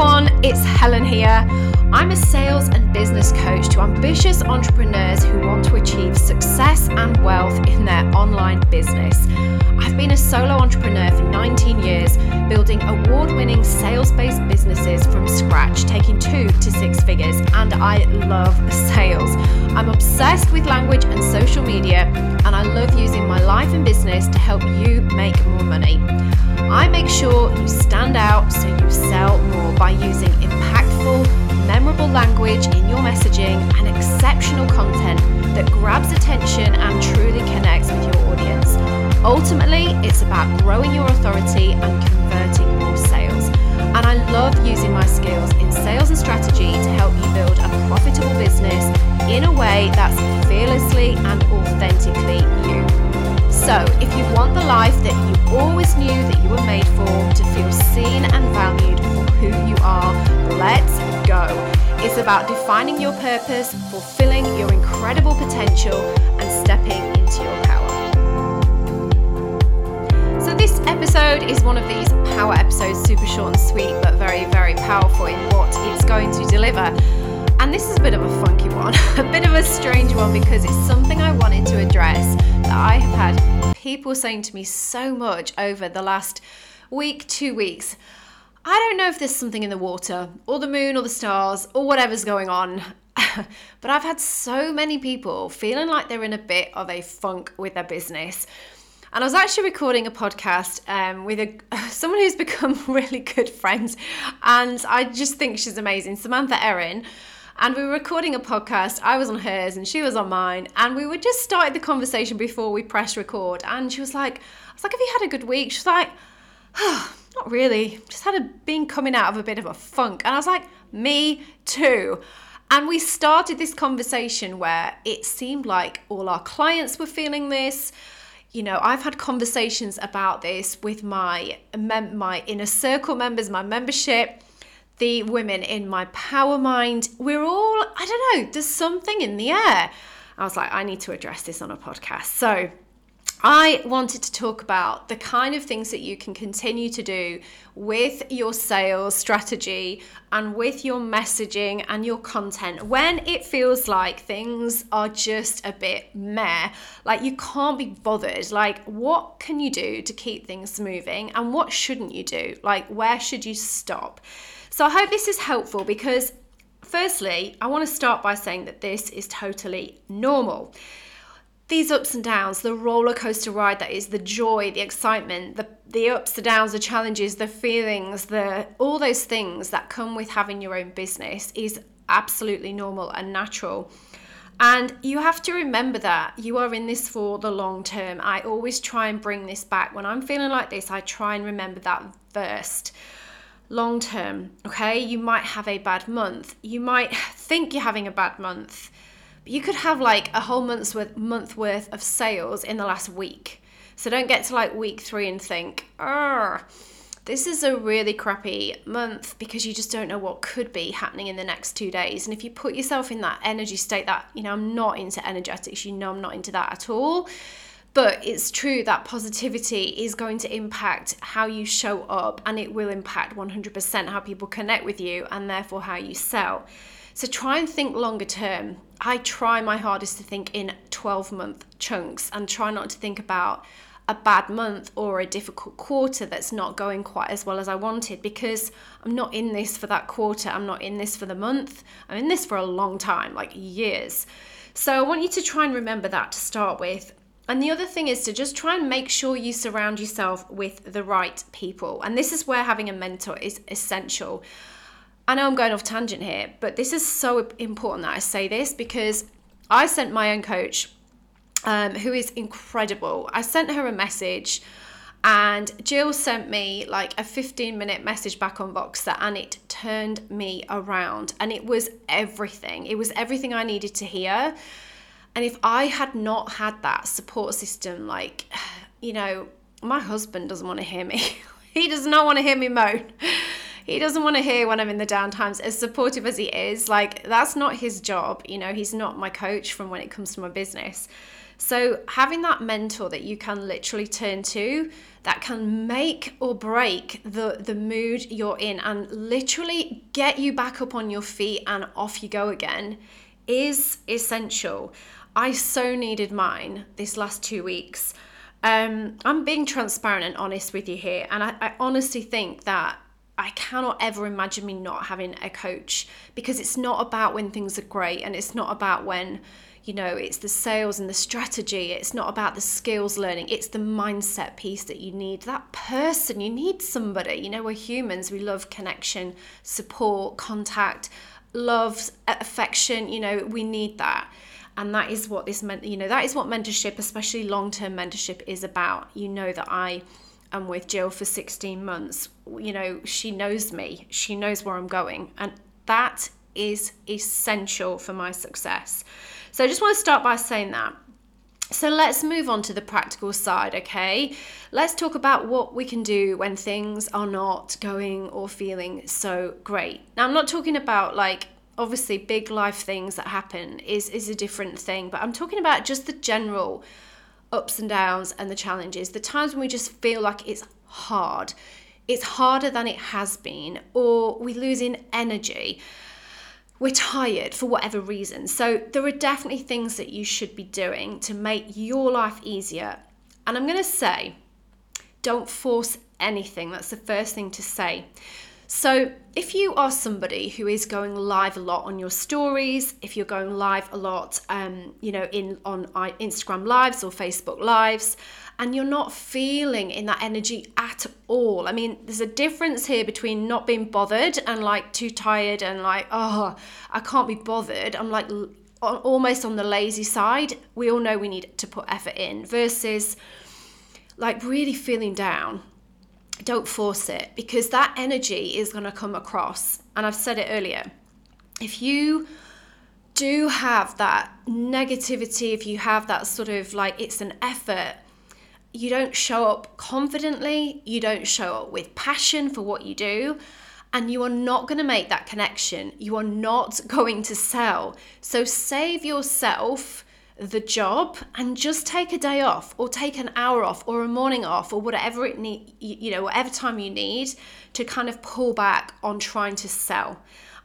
everyone, it's Helen here. I'm a sales and business coach to ambitious entrepreneurs who want to achieve success and wealth in their online business. I've been a solo entrepreneur for 19 years, building award winning sales based businesses from scratch, taking two to six figures, and I love sales. I'm obsessed with language and social media, and I love using my life and business to help you make more money. I make sure you stand out so you sell more by using impactful, memorable language in your messaging and exceptional content that grabs attention and truly connects with your audience. Ultimately, it's about growing your authority and converting more sales. And I love using my skills in sales and strategy to help you build a profitable business in a way that's fearlessly and authentically you. So, if you want the life that you always knew that you were made for, to feel about defining your purpose, fulfilling your incredible potential, and stepping into your power. So, this episode is one of these power episodes, super short and sweet, but very, very powerful in what it's going to deliver. And this is a bit of a funky one, a bit of a strange one because it's something I wanted to address that I have had people saying to me so much over the last week, two weeks. I don't know if there's something in the water or the moon or the stars or whatever's going on, but I've had so many people feeling like they're in a bit of a funk with their business. And I was actually recording a podcast um, with a someone who's become really good friends, and I just think she's amazing, Samantha Erin and we were recording a podcast. I was on hers and she was on mine, and we were just started the conversation before we pressed record. And she was like, "I was like, have you had a good week?" She's like, oh, "Not really. Just had a been coming out of a bit of a funk." And I was like, "Me too." And we started this conversation where it seemed like all our clients were feeling this. You know, I've had conversations about this with my mem- my inner circle members, my membership the women in my power mind. We're all, I don't know, there's something in the air. I was like, I need to address this on a podcast. So I wanted to talk about the kind of things that you can continue to do with your sales strategy and with your messaging and your content when it feels like things are just a bit meh. Like you can't be bothered. Like, what can you do to keep things moving and what shouldn't you do? Like, where should you stop? So I hope this is helpful because, firstly, I want to start by saying that this is totally normal. These ups and downs, the roller coaster ride that is the joy, the excitement, the, the ups, the downs, the challenges, the feelings, the all those things that come with having your own business is absolutely normal and natural. And you have to remember that you are in this for the long term. I always try and bring this back. When I'm feeling like this, I try and remember that first long term, okay? You might have a bad month. You might think you're having a bad month, you could have like a whole month's worth, month worth of sales in the last week. So don't get to like week three and think, oh, this is a really crappy month because you just don't know what could be happening in the next two days. And if you put yourself in that energy state that, you know, I'm not into energetics, you know, I'm not into that at all but it's true that positivity is going to impact how you show up and it will impact 100% how people connect with you and therefore how you sell. So try and think longer term. I try my hardest to think in 12 month chunks and try not to think about a bad month or a difficult quarter that's not going quite as well as I wanted because I'm not in this for that quarter. I'm not in this for the month. I'm in this for a long time, like years. So I want you to try and remember that to start with. And the other thing is to just try and make sure you surround yourself with the right people. And this is where having a mentor is essential. I know I'm going off tangent here, but this is so important that I say this because I sent my own coach, um, who is incredible. I sent her a message, and Jill sent me like a 15 minute message back on Voxer, and it turned me around. And it was everything. It was everything I needed to hear. And if I had not had that support system, like, you know, my husband doesn't want to hear me. he does not want to hear me moan. He doesn't want to hear when I'm in the down times, as supportive as he is. Like, that's not his job. You know, he's not my coach from when it comes to my business. So, having that mentor that you can literally turn to that can make or break the, the mood you're in and literally get you back up on your feet and off you go again is essential. I so needed mine this last two weeks. Um, I'm being transparent and honest with you here, and I, I honestly think that I cannot ever imagine me not having a coach because it's not about when things are great and it's not about when you know, it's the sales and the strategy. It's not about the skills learning. It's the mindset piece that you need. That person, you need somebody. You know, we're humans. We love connection, support, contact, love, affection. You know, we need that. And that is what this meant, you know, that is what mentorship, especially long term mentorship, is about. You know, that I am with Jill for 16 months. You know, she knows me, she knows where I'm going. And that is essential for my success. So I just want to start by saying that. So let's move on to the practical side, okay? Let's talk about what we can do when things are not going or feeling so great. Now, I'm not talking about like obviously big life things that happen is is a different thing, but I'm talking about just the general ups and downs and the challenges, the times when we just feel like it's hard. It's harder than it has been or we lose in energy we're tired for whatever reason. So there are definitely things that you should be doing to make your life easier. And I'm going to say, don't force anything. That's the first thing to say. So, if you are somebody who is going live a lot on your stories, if you're going live a lot, um, you know, in on Instagram lives or Facebook lives, and you're not feeling in that energy at all. I mean, there's a difference here between not being bothered and like too tired and like, oh, I can't be bothered. I'm like almost on the lazy side. We all know we need to put effort in versus like really feeling down. Don't force it because that energy is going to come across. And I've said it earlier. If you do have that negativity, if you have that sort of like it's an effort, you don't show up confidently, you don't show up with passion for what you do, and you are not going to make that connection. You are not going to sell. So save yourself the job and just take a day off or take an hour off or a morning off or whatever it need you know whatever time you need to kind of pull back on trying to sell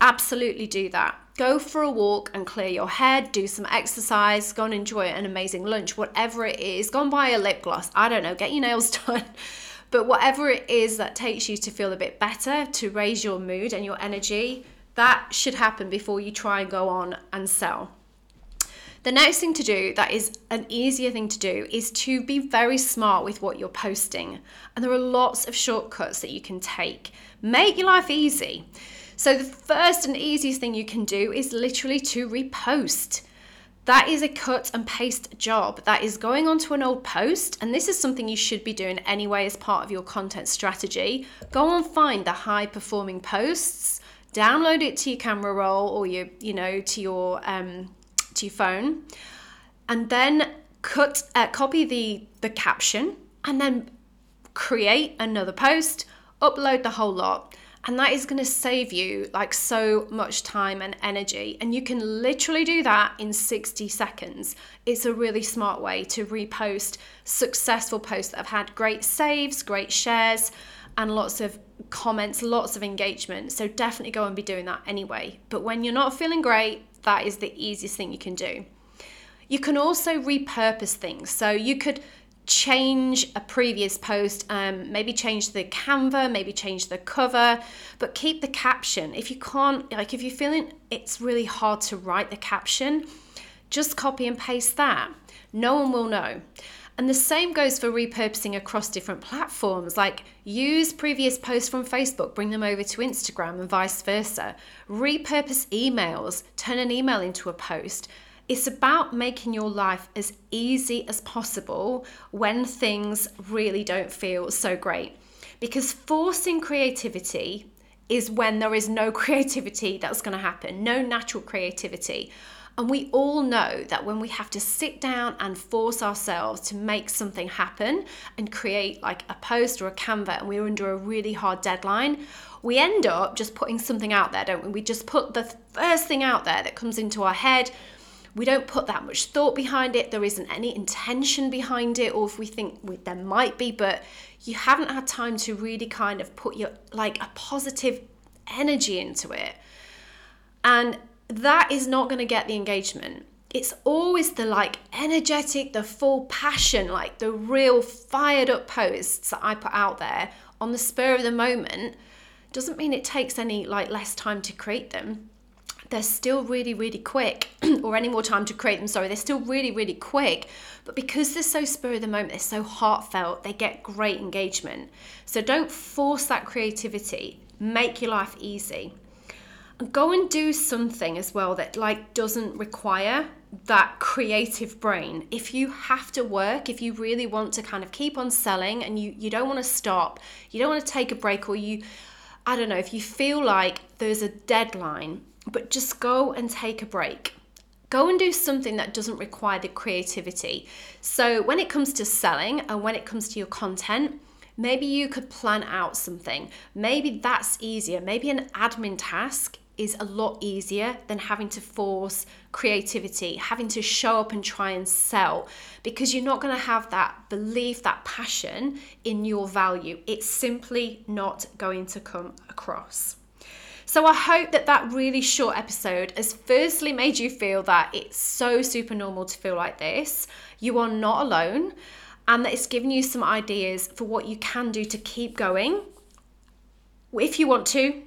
absolutely do that Go for a walk and clear your head, do some exercise, go and enjoy an amazing lunch, whatever it is. Go and buy a lip gloss. I don't know, get your nails done. But whatever it is that takes you to feel a bit better, to raise your mood and your energy, that should happen before you try and go on and sell. The next thing to do, that is an easier thing to do, is to be very smart with what you're posting. And there are lots of shortcuts that you can take. Make your life easy. So, the first and easiest thing you can do is literally to repost. That is a cut and paste job. That is going onto an old post, and this is something you should be doing anyway as part of your content strategy. Go and find the high performing posts, download it to your camera roll or your, you know, to your um, to your phone, and then cut uh, copy the the caption, and then create another post, upload the whole lot. And that is going to save you like so much time and energy. And you can literally do that in 60 seconds. It's a really smart way to repost successful posts that have had great saves, great shares, and lots of comments, lots of engagement. So definitely go and be doing that anyway. But when you're not feeling great, that is the easiest thing you can do. You can also repurpose things. So you could change a previous post, um, maybe change the Canva, maybe change the cover, but keep the caption. If you can't, like if you're feeling it's really hard to write the caption, just copy and paste that. No one will know. And the same goes for repurposing across different platforms. Like use previous posts from Facebook, bring them over to Instagram, and vice versa. Repurpose emails, turn an email into a post. It's about making your life as easy as possible when things really don't feel so great. Because forcing creativity is when there is no creativity that's going to happen, no natural creativity. And we all know that when we have to sit down and force ourselves to make something happen and create like a post or a Canva, and we're under a really hard deadline, we end up just putting something out there, don't we? We just put the first thing out there that comes into our head we don't put that much thought behind it, there isn't any intention behind it, or if we think there might be, but you haven't had time to really kind of put your like a positive energy into it. And that is not going to get the engagement. It's always the like energetic, the full passion, like the real fired up posts that I put out there on the spur of the moment doesn't mean it takes any like less time to create them. They're still really really quick or any more time to create them sorry they're still really really quick. But because they're so spur of the moment they're so heartfelt they get great engagement. So don't force that creativity. Make your life easy go and do something as well that like doesn't require that creative brain if you have to work if you really want to kind of keep on selling and you you don't want to stop you don't want to take a break or you I don't know, if you feel like there's a deadline, but just go and take a break. Go and do something that doesn't require the creativity. So, when it comes to selling and when it comes to your content, maybe you could plan out something. Maybe that's easier. Maybe an admin task is a lot easier than having to force creativity, having to show up and try and sell because you're not going to have that belief, that passion in your value. It's simply not going to come across. So I hope that that really short episode has firstly made you feel that it's so super normal to feel like this. You are not alone and that it's given you some ideas for what you can do to keep going. If you want to,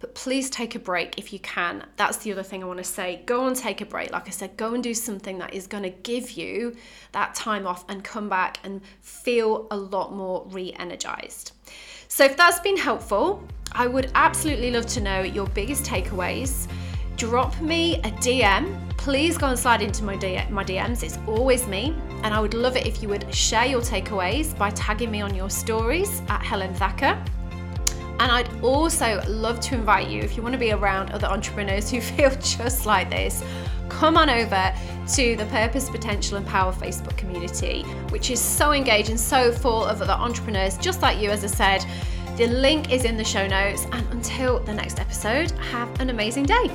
but please take a break if you can. That's the other thing I want to say. Go and take a break. Like I said, go and do something that is going to give you that time off and come back and feel a lot more re energized. So, if that's been helpful, I would absolutely love to know your biggest takeaways. Drop me a DM. Please go and slide into my, my DMs. It's always me. And I would love it if you would share your takeaways by tagging me on your stories at Helen Thacker. And I'd also love to invite you, if you want to be around other entrepreneurs who feel just like this, come on over to the Purpose, Potential, and Power Facebook community, which is so engaged and so full of other entrepreneurs just like you, as I said. The link is in the show notes. And until the next episode, have an amazing day.